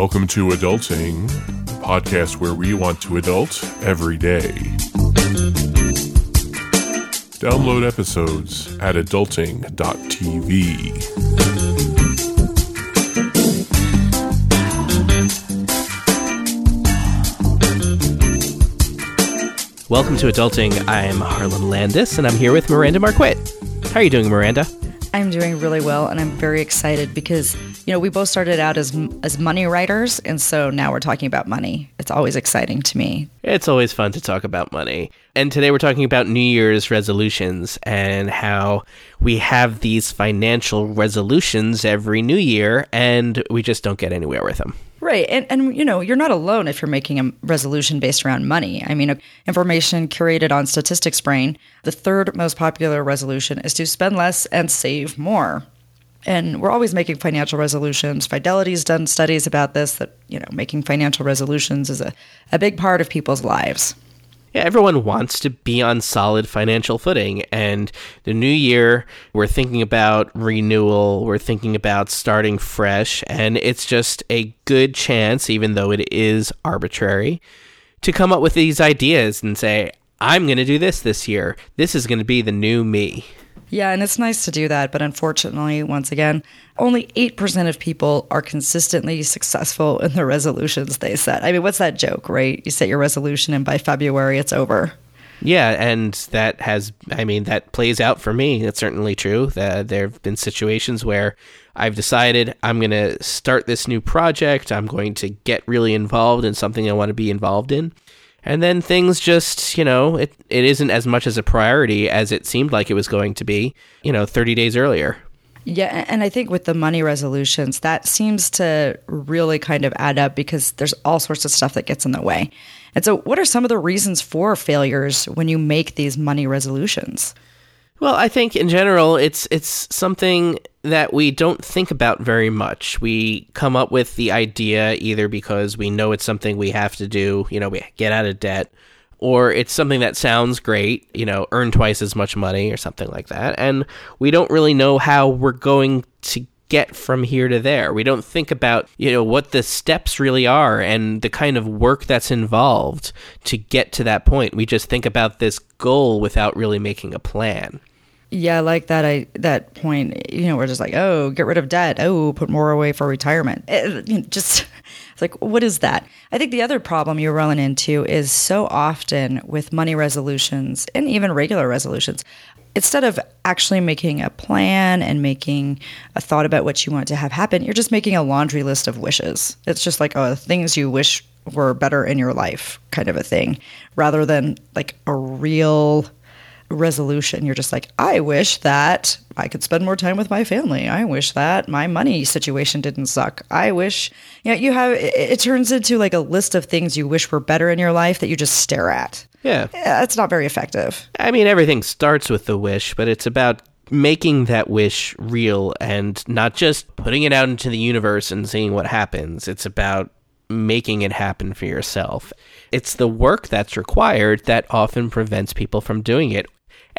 Welcome to Adulting, a podcast where we want to adult every day. Download episodes at adulting.tv. Welcome to Adulting. I'm Harlan Landes, and I'm here with Miranda Marquit. How are you doing, Miranda? I'm doing really well, and I'm very excited because you know we both started out as as money writers, and so now we're talking about money. It's always exciting to me. It's always fun to talk about money. And today we're talking about New Year's resolutions and how we have these financial resolutions every new year, and we just don't get anywhere with them. Right. And, and, you know, you're not alone if you're making a resolution based around money. I mean, information curated on Statistics Brain, the third most popular resolution is to spend less and save more. And we're always making financial resolutions. Fidelity's done studies about this that, you know, making financial resolutions is a, a big part of people's lives. Yeah, everyone wants to be on solid financial footing. And the new year, we're thinking about renewal, we're thinking about starting fresh. And it's just a good chance, even though it is arbitrary, to come up with these ideas and say, I'm going to do this this year. This is going to be the new me. Yeah, and it's nice to do that, but unfortunately, once again, only 8% of people are consistently successful in the resolutions they set. I mean, what's that joke, right? You set your resolution and by February it's over. Yeah, and that has, I mean, that plays out for me. It's certainly true. That there have been situations where I've decided I'm going to start this new project. I'm going to get really involved in something I want to be involved in and then things just you know it, it isn't as much as a priority as it seemed like it was going to be you know 30 days earlier. Yeah and i think with the money resolutions that seems to really kind of add up because there's all sorts of stuff that gets in the way. And so what are some of the reasons for failures when you make these money resolutions well, I think in general it's it's something that we don't think about very much. We come up with the idea either because we know it's something we have to do, you know, we get out of debt, or it's something that sounds great, you know, earn twice as much money or something like that. And we don't really know how we're going to get from here to there. We don't think about, you know, what the steps really are and the kind of work that's involved to get to that point. We just think about this goal without really making a plan. Yeah, I like that. I that point. You know, we're just like, oh, get rid of debt. Oh, put more away for retirement. It, you know, just it's like, what is that? I think the other problem you're running into is so often with money resolutions and even regular resolutions. Instead of actually making a plan and making a thought about what you want to have happen, you're just making a laundry list of wishes. It's just like, oh, things you wish were better in your life, kind of a thing, rather than like a real resolution. You're just like, I wish that I could spend more time with my family. I wish that my money situation didn't suck. I wish, you know, you have, it, it turns into like a list of things you wish were better in your life that you just stare at. Yeah. yeah that's not very effective. I mean, everything starts with the wish, but it's about making that wish real and not just putting it out into the universe and seeing what happens. It's about making it happen for yourself. It's the work that's required that often prevents people from doing it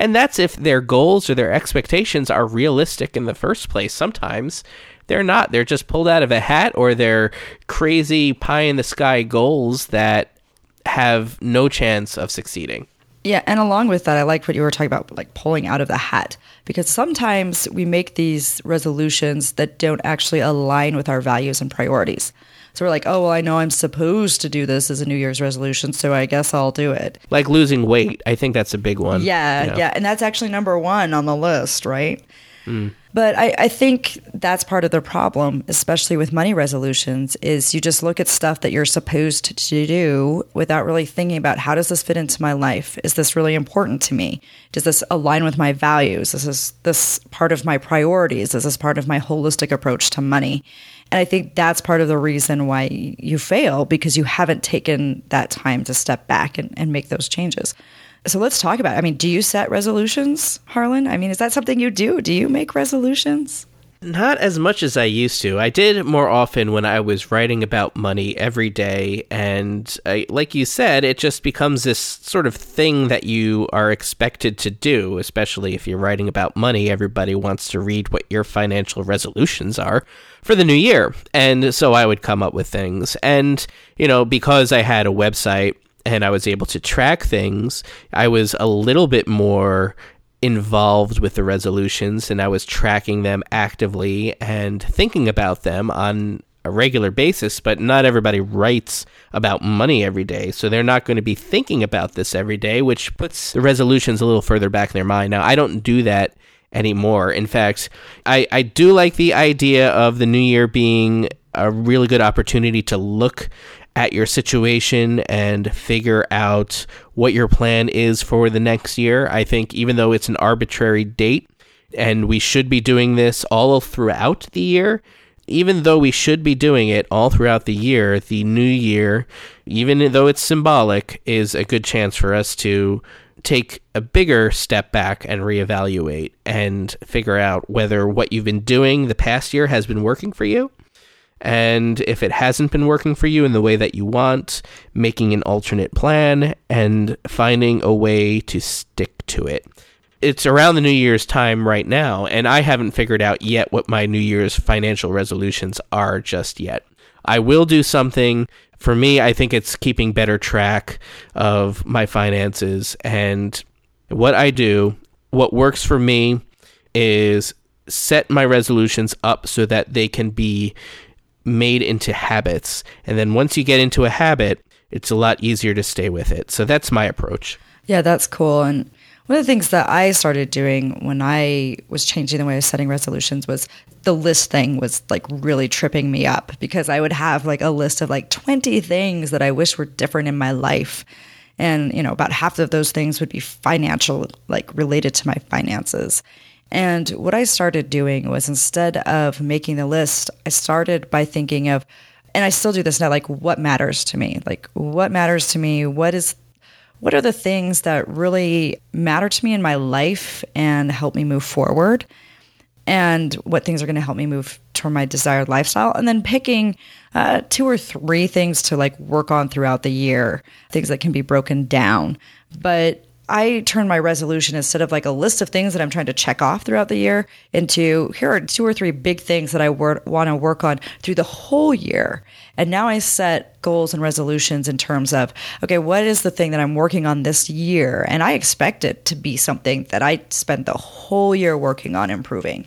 and that's if their goals or their expectations are realistic in the first place. Sometimes they're not. They're just pulled out of a hat or they're crazy pie in the sky goals that have no chance of succeeding. Yeah, and along with that, I like what you were talking about, like pulling out of the hat, because sometimes we make these resolutions that don't actually align with our values and priorities. So we're like, oh, well, I know I'm supposed to do this as a New Year's resolution, so I guess I'll do it. Like losing weight. I think that's a big one. Yeah, know? yeah. And that's actually number one on the list, right? Mm. But I, I, think that's part of the problem, especially with money resolutions, is you just look at stuff that you're supposed to do without really thinking about how does this fit into my life? Is this really important to me? Does this align with my values? Is this this part of my priorities? Is this part of my holistic approach to money? And I think that's part of the reason why you fail because you haven't taken that time to step back and, and make those changes. So let's talk about it. I mean, do you set resolutions, Harlan? I mean, is that something you do? Do you make resolutions? Not as much as I used to. I did more often when I was writing about money every day. And I, like you said, it just becomes this sort of thing that you are expected to do, especially if you're writing about money. Everybody wants to read what your financial resolutions are for the new year. And so I would come up with things. And, you know, because I had a website and I was able to track things, I was a little bit more involved with the resolutions and I was tracking them actively and thinking about them on a regular basis, but not everybody writes about money every day. So they're not going to be thinking about this every day, which puts the resolutions a little further back in their mind. Now, I don't do that anymore. In fact, I, I do like the idea of the new year being a really good opportunity to look at your situation and figure out what your plan is for the next year. I think even though it's an arbitrary date and we should be doing this all throughout the year, even though we should be doing it all throughout the year, the new year, even though it's symbolic, is a good chance for us to take a bigger step back and reevaluate and figure out whether what you've been doing the past year has been working for you and if it hasn't been working for you in the way that you want, making an alternate plan and finding a way to stick to it. It's around the New Year's time right now, and I haven't figured out yet what my New Year's financial resolutions are just yet. I will do something. For me, I think it's keeping better track of my finances and what I do. What works for me is set my resolutions up so that they can be made into habits. And then once you get into a habit, it's a lot easier to stay with it. So that's my approach. Yeah, that's cool. And one of the things that I started doing when I was changing the way I was setting resolutions was the list thing was like really tripping me up because I would have like a list of like 20 things that I wish were different in my life. And, you know, about half of those things would be financial, like related to my finances. And what I started doing was instead of making the list, I started by thinking of, and I still do this now, like what matters to me? Like what matters to me? What is what are the things that really matter to me in my life and help me move forward? And what things are going to help me move toward my desired lifestyle? And then picking uh, two or three things to like work on throughout the year, things that can be broken down. But I turn my resolution instead of like a list of things that I'm trying to check off throughout the year into here are two or three big things that I wor- want to work on through the whole year. And now I set goals and resolutions in terms of, okay, what is the thing that I'm working on this year? And I expect it to be something that I spent the whole year working on improving.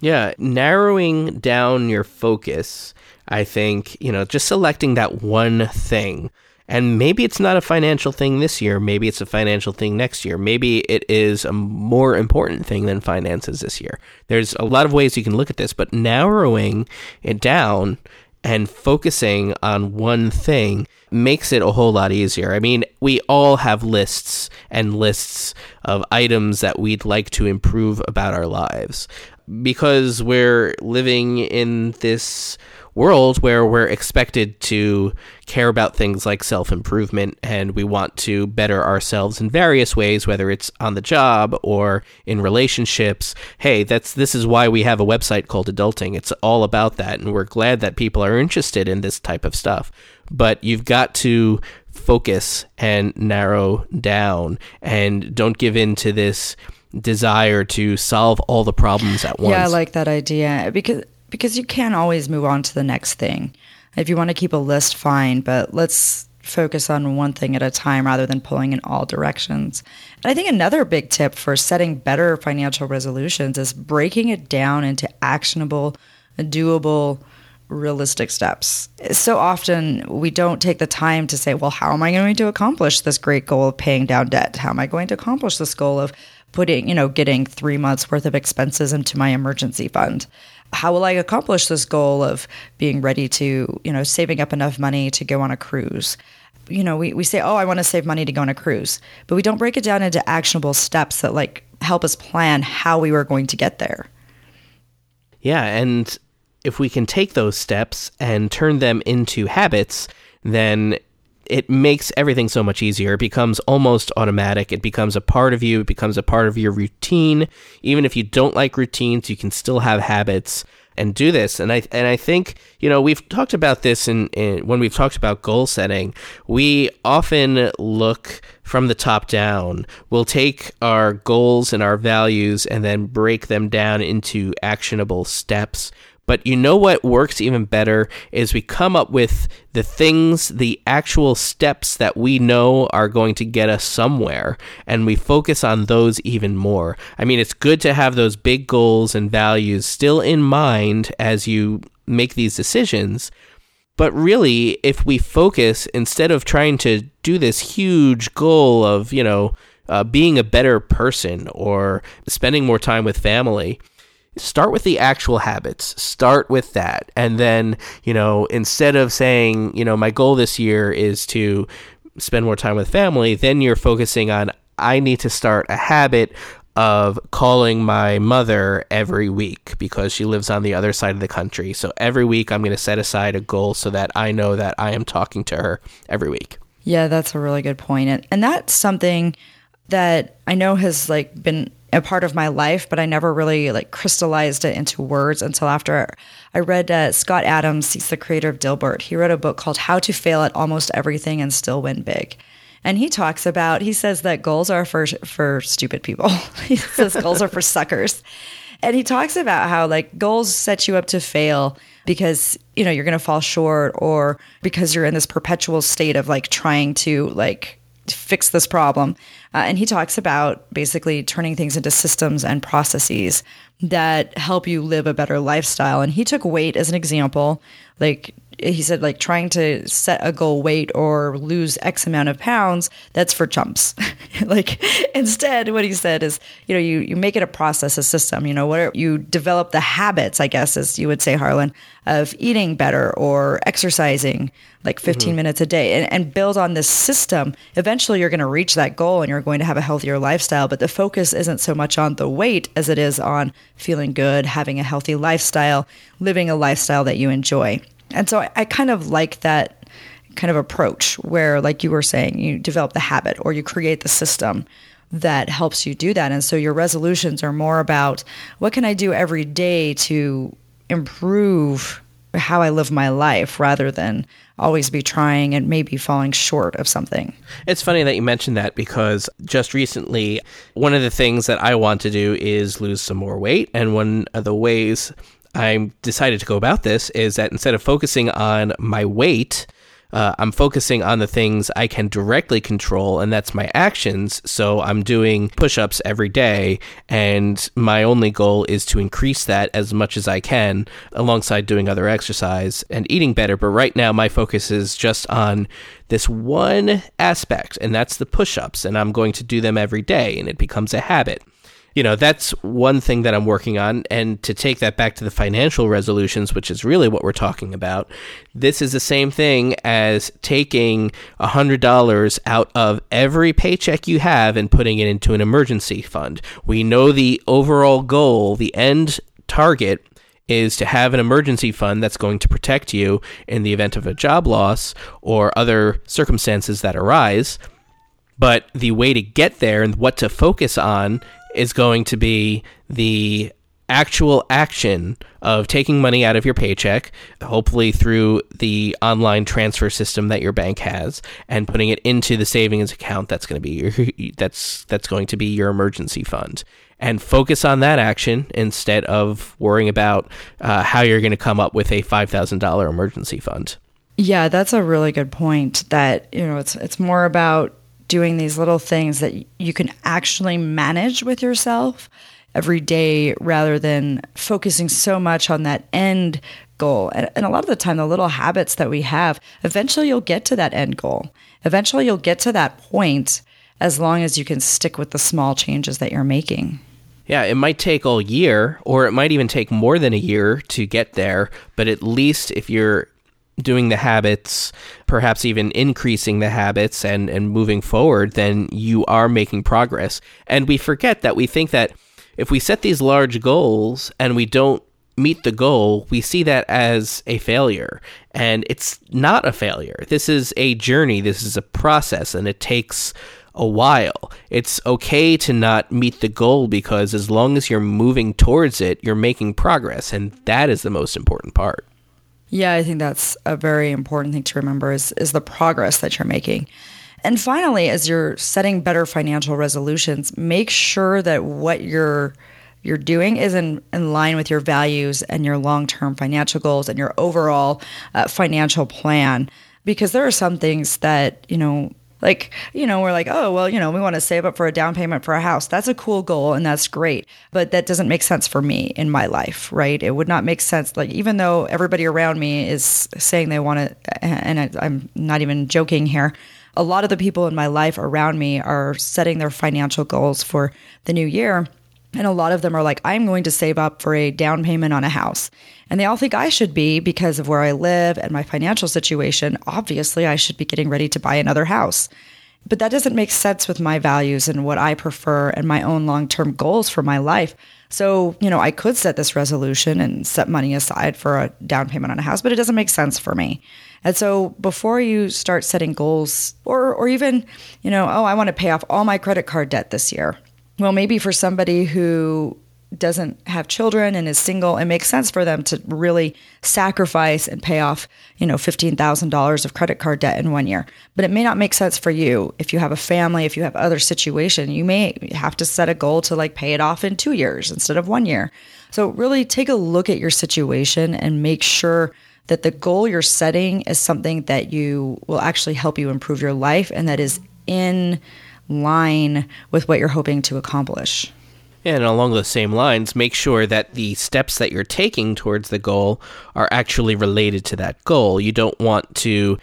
Yeah, narrowing down your focus, I think, you know, just selecting that one thing and maybe it's not a financial thing this year. Maybe it's a financial thing next year. Maybe it is a more important thing than finances this year. There's a lot of ways you can look at this, but narrowing it down and focusing on one thing makes it a whole lot easier. I mean, we all have lists and lists of items that we'd like to improve about our lives because we're living in this world where we're expected to care about things like self improvement and we want to better ourselves in various ways, whether it's on the job or in relationships. Hey, that's this is why we have a website called Adulting. It's all about that, and we're glad that people are interested in this type of stuff. But you've got to focus and narrow down and don't give in to this desire to solve all the problems at once. Yeah, I like that idea because because you can't always move on to the next thing. If you want to keep a list, fine, but let's focus on one thing at a time rather than pulling in all directions. And I think another big tip for setting better financial resolutions is breaking it down into actionable, doable, realistic steps. So often we don't take the time to say, well, how am I going to accomplish this great goal of paying down debt? How am I going to accomplish this goal of putting, you know, getting three months worth of expenses into my emergency fund? How will I accomplish this goal of being ready to, you know, saving up enough money to go on a cruise? You know, we, we say, oh, I want to save money to go on a cruise, but we don't break it down into actionable steps that like help us plan how we were going to get there. Yeah. And if we can take those steps and turn them into habits, then it makes everything so much easier. It becomes almost automatic. It becomes a part of you. It becomes a part of your routine. Even if you don't like routines, you can still have habits and do this. And I and I think you know we've talked about this in, in when we've talked about goal setting. We often look from the top down. We'll take our goals and our values and then break them down into actionable steps. But you know what works even better is we come up with the things, the actual steps that we know are going to get us somewhere, and we focus on those even more. I mean, it's good to have those big goals and values still in mind as you make these decisions. But really, if we focus instead of trying to do this huge goal of, you know, uh, being a better person or spending more time with family, start with the actual habits. Start with that. And then you know instead of saying you know my goal this year is to spend more time with family then you're focusing on i need to start a habit of calling my mother every week because she lives on the other side of the country. So every week i'm going to set aside a goal so that i know that i am talking to her every week. Yeah that's a really good point. And, and that's something that i know has like been a part of my life, but I never really like crystallized it into words until after I read uh, Scott Adams. He's the creator of Dilbert. He wrote a book called How to Fail at Almost Everything and Still Win Big. And he talks about, he says that goals are for, for stupid people. he says goals are for suckers. And he talks about how like goals set you up to fail because, you know, you're going to fall short or because you're in this perpetual state of like trying to like fix this problem. Uh, and he talks about basically turning things into systems and processes that help you live a better lifestyle. And he took weight as an example. Like he said like trying to set a goal weight or lose x amount of pounds that's for chumps. Like instead what he said is you know you you make it a process a system you know what you develop the habits i guess as you would say harlan of eating better or exercising like 15 mm-hmm. minutes a day. And, and build on this system eventually you're going to reach that goal and you're going to have a healthier lifestyle but the focus isn't so much on the weight as it is on feeling good having a healthy lifestyle living a lifestyle that you enjoy and so I, I kind of like that kind of approach where, like you were saying, you develop the habit or you create the system that helps you do that. And so your resolutions are more about what can I do every day to improve how I live my life rather than always be trying and maybe falling short of something. It's funny that you mentioned that because just recently, one of the things that I want to do is lose some more weight. And one of the ways I decided to go about this is that instead of focusing on my weight, uh, I'm focusing on the things I can directly control, and that's my actions. So I'm doing push ups every day, and my only goal is to increase that as much as I can alongside doing other exercise and eating better. But right now, my focus is just on this one aspect, and that's the push ups, and I'm going to do them every day, and it becomes a habit you know, that's one thing that I'm working on. And to take that back to the financial resolutions, which is really what we're talking about, this is the same thing as taking $100 out of every paycheck you have and putting it into an emergency fund. We know the overall goal, the end target is to have an emergency fund that's going to protect you in the event of a job loss or other circumstances that arise. But the way to get there and what to focus on is going to be the actual action of taking money out of your paycheck, hopefully through the online transfer system that your bank has, and putting it into the savings account that's going to be your, that's that's going to be your emergency fund. And focus on that action instead of worrying about uh, how you're going to come up with a five thousand dollar emergency fund. Yeah, that's a really good point. That you know, it's it's more about doing these little things that you can actually manage with yourself every day rather than focusing so much on that end goal. And, and, a lot of the time, the little habits that we have, eventually you'll get to that end goal. Eventually you'll get to that point as long as you can stick with the small changes that you're making. Yeah, it might take all year, or it might even take more than a year to get there. But at least if you're doing the habits, perhaps even increasing the habits and, and moving forward, then you are making progress. And we forget that we think that if we set these large goals and we don't meet the goal, we see that as a failure. And it's not a failure. This is a journey, this is a process, and it takes a while. It's okay to not meet the goal because as long as you're moving towards it, you're making progress. And that is the most important part. Yeah, I think that's a very important thing to remember is, is the progress that you're making. And finally, as you're setting better financial resolutions, make sure that what you're you're doing is in, in line with your values and your long-term financial goals and your overall uh, financial plan because there are some things that you know like you know we're like oh well you know we want to save up for a down payment for a house that's a cool goal and that's great but that doesn't make sense for me in my life right it would not make sense like even though everybody around me is saying they want to and I, i'm not even joking here a lot of the people in my life around me are setting their financial goals for the new year. And a lot of them are like, I'm going to save up for a down payment on a house. And they all think I should be because of where I live and my financial situation. Obviously, I should be getting ready to buy another house. But that doesn't make sense with my values and what I prefer and my own long term goals for my life. So, you know, I could set this resolution and set money aside for a down payment on a house, but it doesn't make sense for me. And so before you start setting goals or or even, you know, oh, I want to pay off all my credit card debt this year. Well, maybe for somebody who doesn't have children and is single, it makes sense for them to really sacrifice and pay off, you know, $15,000 of credit card debt in one year. But it may not make sense for you. If you have a family, if you have other situation, you may have to set a goal to like pay it off in 2 years instead of 1 year. So really take a look at your situation and make sure that the goal you're setting is something that you will actually help you improve your life and that is in line with what you're hoping to accomplish. And along the same lines, make sure that the steps that you're taking towards the goal are actually related to that goal. You don't want to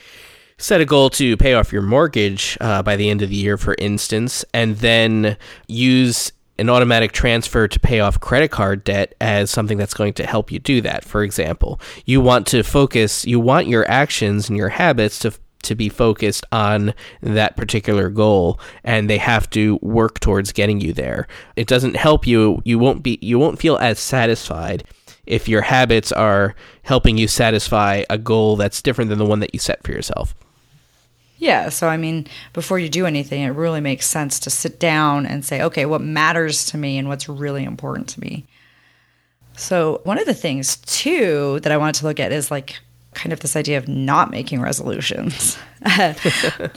set a goal to pay off your mortgage uh, by the end of the year, for instance, and then use an automatic transfer to pay off credit card debt as something that's going to help you do that. For example, you want to focus, you want your actions and your habits to to be focused on that particular goal and they have to work towards getting you there. It doesn't help you you won't be you won't feel as satisfied if your habits are helping you satisfy a goal that's different than the one that you set for yourself. Yeah. So, I mean, before you do anything, it really makes sense to sit down and say, okay, what matters to me and what's really important to me. So, one of the things, too, that I wanted to look at is like kind of this idea of not making resolutions.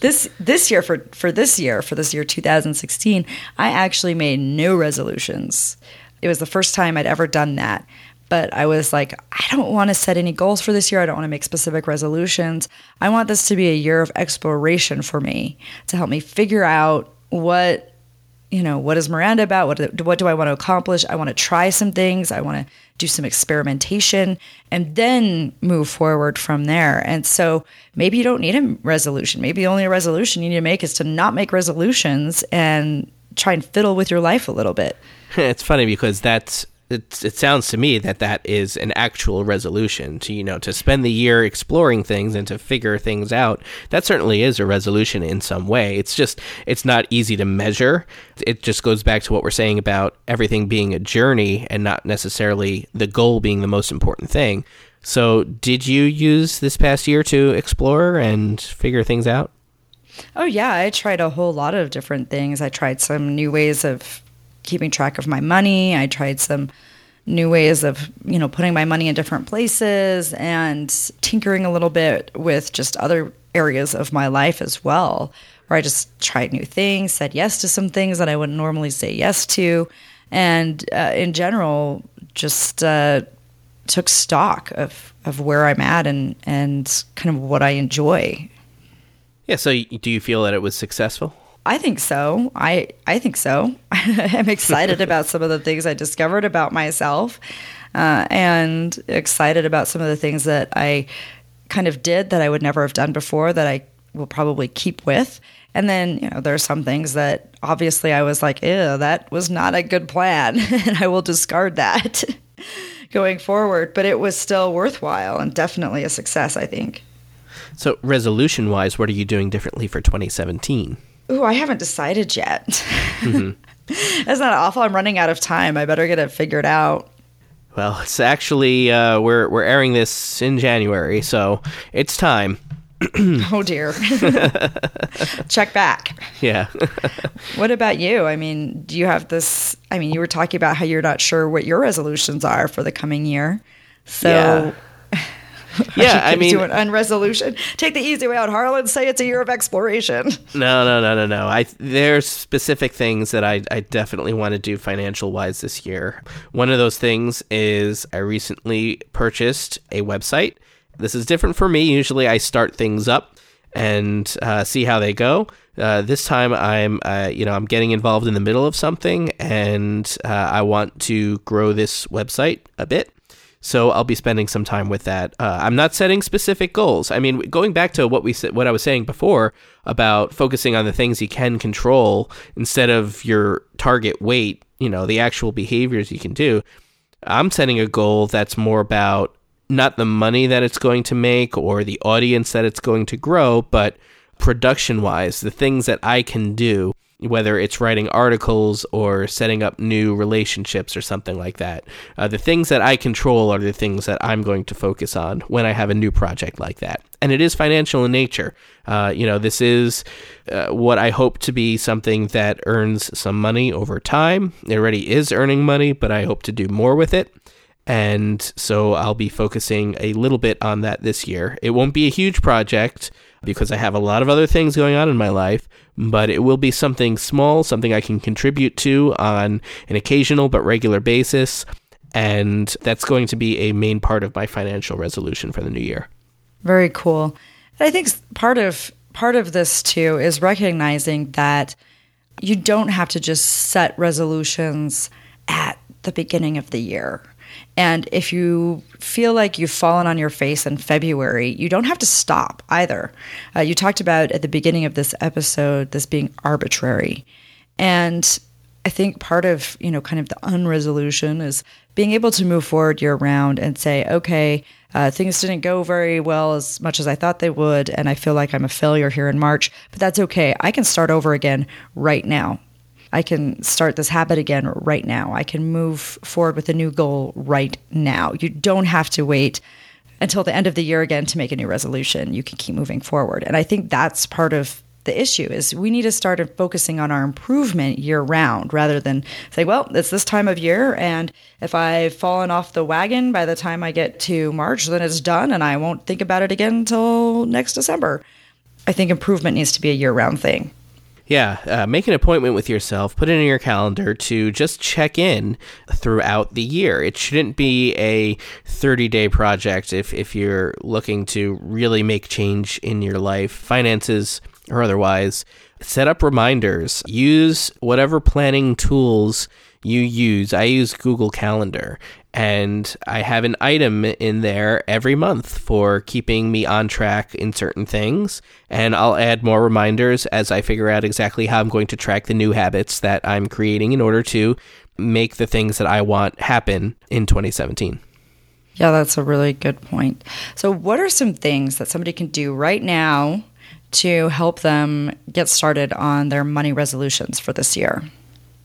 this this year for for this year for this year 2016, I actually made no resolutions. It was the first time I'd ever done that but I was like, I don't want to set any goals for this year. I don't want to make specific resolutions. I want this to be a year of exploration for me to help me figure out what you know what is Miranda about? What what do I want to accomplish? I want to try some things. I want to do some experimentation and then move forward from there. And so maybe you don't need a resolution. Maybe the only resolution you need to make is to not make resolutions and try and fiddle with your life a little bit. it's funny because that's it, it sounds to me that that is an actual resolution to you know to spend the year exploring things and to figure things out. That certainly is a resolution in some way. It's just it's not easy to measure. It just goes back to what we're saying about everything being a journey and not necessarily the goal being the most important thing. So did you use this past year to explore and figure things out? Oh yeah. I tried a whole lot of different things. I tried some new ways of keeping track of my money. I tried some new ways of, you know, putting my money in different places and tinkering a little bit with just other areas of my life as well, where I just tried new things, said yes to some things that I wouldn't normally say yes to, and uh, in general, just uh, took stock of, of where I'm at and, and kind of what I enjoy. Yeah. So, do you feel that it was successful? I think so. I I think so. I'm excited about some of the things I discovered about myself, uh, and excited about some of the things that I kind of did that I would never have done before that I will probably keep with. And then you know there are some things that obviously I was like, ew, that was not a good plan, and I will discard that going forward. But it was still worthwhile and definitely a success. I think. So resolution wise, what are you doing differently for 2017? Ooh, I haven't decided yet. Mm-hmm. That's not awful. I'm running out of time. I better get it figured out. Well, it's actually uh, we're we're airing this in January, so it's time. oh dear. Check back. Yeah. what about you? I mean, do you have this? I mean, you were talking about how you're not sure what your resolutions are for the coming year. So. Yeah. yeah, I mean, do an unresolution. Take the easy way out, Harlan. Say it's a year of exploration. No, no, no, no, no. I there's specific things that I I definitely want to do financial wise this year. One of those things is I recently purchased a website. This is different for me. Usually, I start things up and uh, see how they go. Uh, this time, I'm uh, you know I'm getting involved in the middle of something, and uh, I want to grow this website a bit. So I'll be spending some time with that. Uh, I'm not setting specific goals. I mean, going back to what we what I was saying before about focusing on the things you can control instead of your target weight, you know, the actual behaviors you can do. I'm setting a goal that's more about not the money that it's going to make or the audience that it's going to grow, but production wise, the things that I can do whether it's writing articles or setting up new relationships or something like that. Uh, the things that I control are the things that I'm going to focus on when I have a new project like that. And it is financial in nature. Uh, you know, this is uh, what I hope to be something that earns some money over time. It already is earning money, but I hope to do more with it. And so I'll be focusing a little bit on that this year. It won't be a huge project because I have a lot of other things going on in my life, but it will be something small, something I can contribute to on an occasional but regular basis. And that's going to be a main part of my financial resolution for the new year. Very cool. I think part of part of this too is recognizing that you don't have to just set resolutions at the beginning of the year. And if you feel like you've fallen on your face in February, you don't have to stop either. Uh, you talked about at the beginning of this episode this being arbitrary. And I think part of, you know, kind of the unresolution is being able to move forward year round and say, okay, uh, things didn't go very well as much as I thought they would, and I feel like I'm a failure here in March, but that's okay. I can start over again right now. I can start this habit again right now. I can move forward with a new goal right now. You don't have to wait until the end of the year again to make a new resolution. You can keep moving forward. And I think that's part of the issue is we need to start focusing on our improvement year round rather than say, well, it's this time of year and if I've fallen off the wagon by the time I get to March, then it's done and I won't think about it again until next December. I think improvement needs to be a year round thing. Yeah, uh, make an appointment with yourself, put it in your calendar to just check in throughout the year. It shouldn't be a 30 day project if, if you're looking to really make change in your life, finances or otherwise. Set up reminders, use whatever planning tools you use. I use Google Calendar and I have an item in there every month for keeping me on track in certain things. And I'll add more reminders as I figure out exactly how I'm going to track the new habits that I'm creating in order to make the things that I want happen in 2017. Yeah, that's a really good point. So, what are some things that somebody can do right now to help them get started on their money resolutions for this year?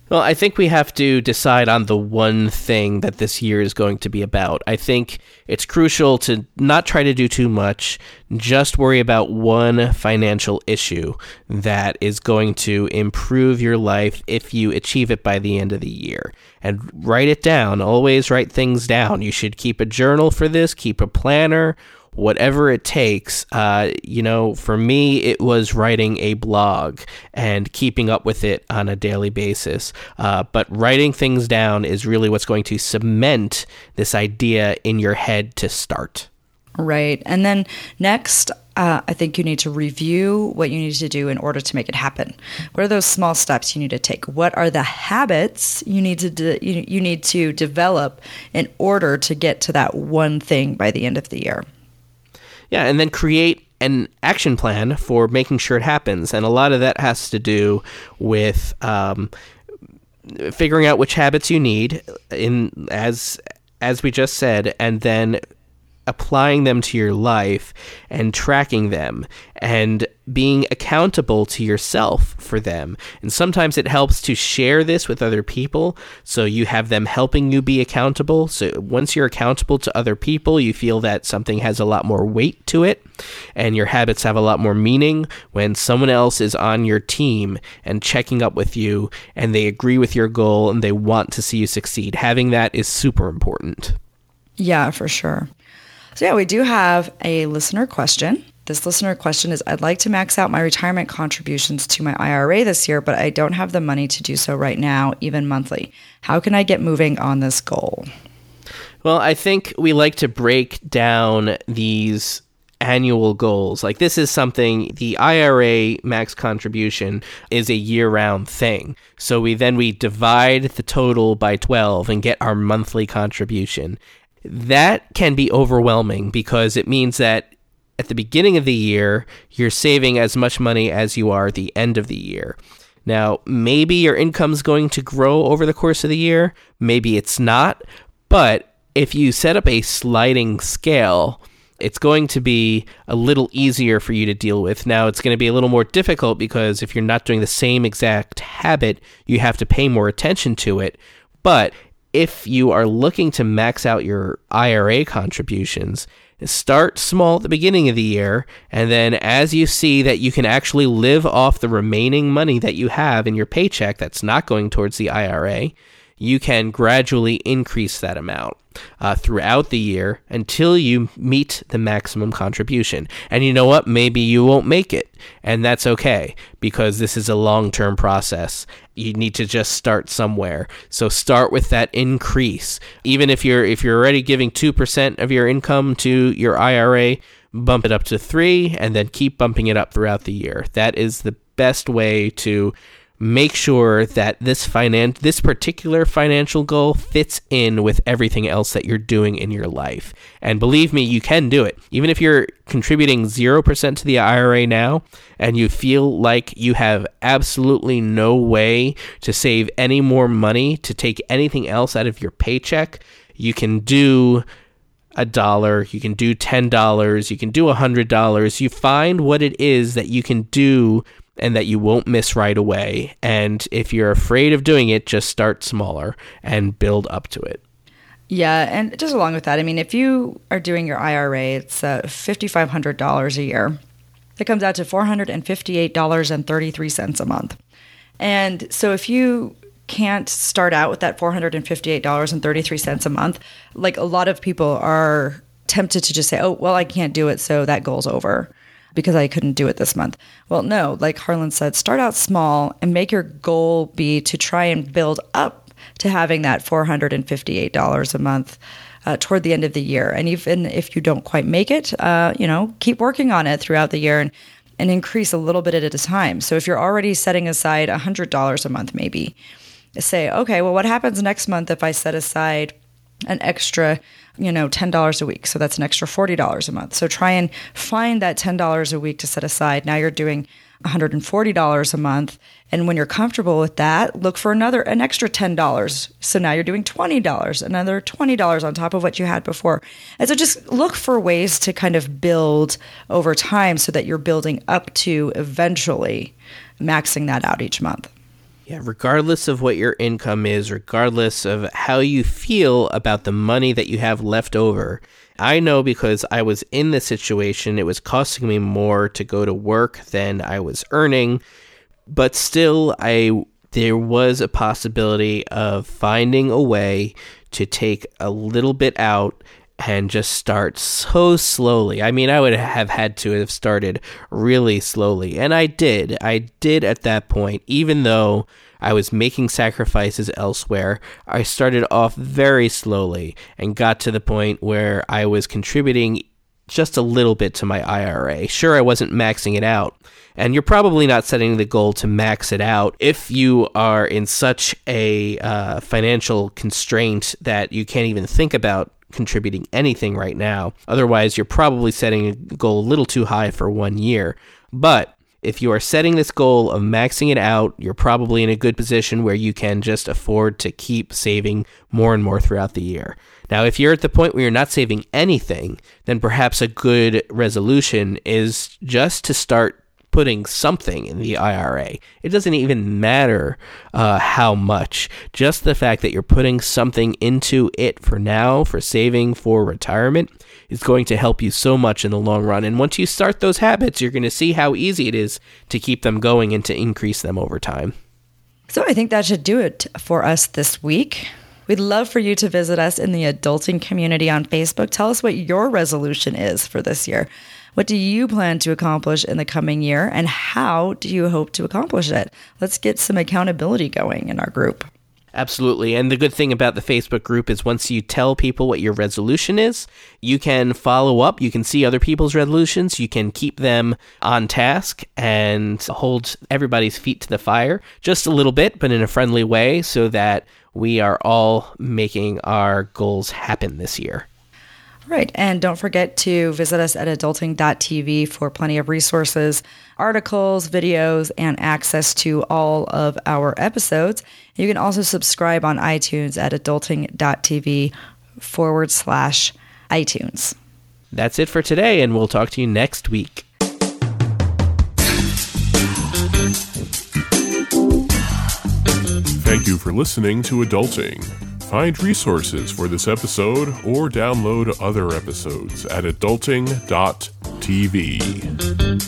Well, I think we have to decide on the one thing that this year is going to be about. I think it's crucial to not try to do too much, just worry about one financial issue that is going to improve your life if you achieve it by the end of the year. And write it down. Always write things down. You should keep a journal for this, keep a planner whatever it takes. Uh, you know, for me, it was writing a blog and keeping up with it on a daily basis. Uh, but writing things down is really what's going to cement this idea in your head to start. Right. And then next, uh, I think you need to review what you need to do in order to make it happen. What are those small steps you need to take? What are the habits you need to de- you, you need to develop in order to get to that one thing by the end of the year? Yeah, and then create an action plan for making sure it happens. And a lot of that has to do with um, figuring out which habits you need in as as we just said, and then applying them to your life and tracking them and being accountable to yourself for them. And sometimes it helps to share this with other people so you have them helping you be accountable. So once you're accountable to other people, you feel that something has a lot more weight to it and your habits have a lot more meaning when someone else is on your team and checking up with you and they agree with your goal and they want to see you succeed. Having that is super important. Yeah, for sure. So, yeah, we do have a listener question. This listener question is I'd like to max out my retirement contributions to my IRA this year, but I don't have the money to do so right now, even monthly. How can I get moving on this goal? Well, I think we like to break down these annual goals. Like this is something the IRA max contribution is a year-round thing. So we then we divide the total by 12 and get our monthly contribution. That can be overwhelming because it means that at the beginning of the year, you're saving as much money as you are at the end of the year. Now, maybe your income's going to grow over the course of the year, maybe it's not, but if you set up a sliding scale, it's going to be a little easier for you to deal with. Now, it's going to be a little more difficult because if you're not doing the same exact habit, you have to pay more attention to it. But if you are looking to max out your IRA contributions, start small at the beginning of the year, and then as you see that you can actually live off the remaining money that you have in your paycheck that's not going towards the IRA, you can gradually increase that amount uh, throughout the year until you meet the maximum contribution. And you know what? Maybe you won't make it, and that's okay because this is a long term process. You need to just start somewhere. So start with that increase. Even if you're if you're already giving two percent of your income to your IRA, bump it up to three, and then keep bumping it up throughout the year. That is the best way to make sure that this finan- this particular financial goal fits in with everything else that you're doing in your life. And believe me, you can do it. Even if you're contributing 0% to the IRA now and you feel like you have absolutely no way to save any more money to take anything else out of your paycheck, you can do a dollar, you can do $10, you can do a $100. You find what it is that you can do and that you won't miss right away. And if you're afraid of doing it, just start smaller and build up to it. Yeah, and just along with that, I mean, if you are doing your IRA, it's uh, $5,500 a year. It comes out to $458.33 a month. And so if you can't start out with that $458.33 a month, like a lot of people are tempted to just say, oh, well, I can't do it, so that goal's over because I couldn't do it this month. Well, no, like Harlan said, start out small and make your goal be to try and build up to having that $458 a month. Uh, toward the end of the year, and even if you don't quite make it, uh, you know, keep working on it throughout the year and and increase a little bit at a time. So if you're already setting aside $100 a month, maybe say, okay, well, what happens next month if I set aside an extra, you know, $10 a week. So that's an extra $40 a month. So try and find that $10 a week to set aside. Now you're doing $140 a month. And when you're comfortable with that, look for another, an extra $10. So now you're doing $20, another $20 on top of what you had before. And so just look for ways to kind of build over time so that you're building up to eventually maxing that out each month. Yeah, regardless of what your income is, regardless of how you feel about the money that you have left over, I know because I was in this situation, it was costing me more to go to work than I was earning, but still I there was a possibility of finding a way to take a little bit out and just start so slowly. I mean, I would have had to have started really slowly, and I did. I did at that point, even though I was making sacrifices elsewhere. I started off very slowly and got to the point where I was contributing just a little bit to my IRA. Sure, I wasn't maxing it out. And you're probably not setting the goal to max it out if you are in such a uh, financial constraint that you can't even think about contributing anything right now. Otherwise, you're probably setting a goal a little too high for one year. But if you are setting this goal of maxing it out, you're probably in a good position where you can just afford to keep saving more and more throughout the year. Now, if you're at the point where you're not saving anything, then perhaps a good resolution is just to start putting something in the IRA. It doesn't even matter uh, how much. Just the fact that you're putting something into it for now, for saving for retirement, is going to help you so much in the long run. And once you start those habits, you're going to see how easy it is to keep them going and to increase them over time. So I think that should do it for us this week. We'd love for you to visit us in the adulting community on Facebook. Tell us what your resolution is for this year. What do you plan to accomplish in the coming year, and how do you hope to accomplish it? Let's get some accountability going in our group. Absolutely. And the good thing about the Facebook group is once you tell people what your resolution is, you can follow up. You can see other people's resolutions. You can keep them on task and hold everybody's feet to the fire just a little bit, but in a friendly way so that we are all making our goals happen this year. Right. And don't forget to visit us at adulting.tv for plenty of resources, articles, videos, and access to all of our episodes. You can also subscribe on iTunes at adulting.tv forward slash iTunes. That's it for today, and we'll talk to you next week. Thank you for listening to Adulting. Find resources for this episode or download other episodes at adulting.tv.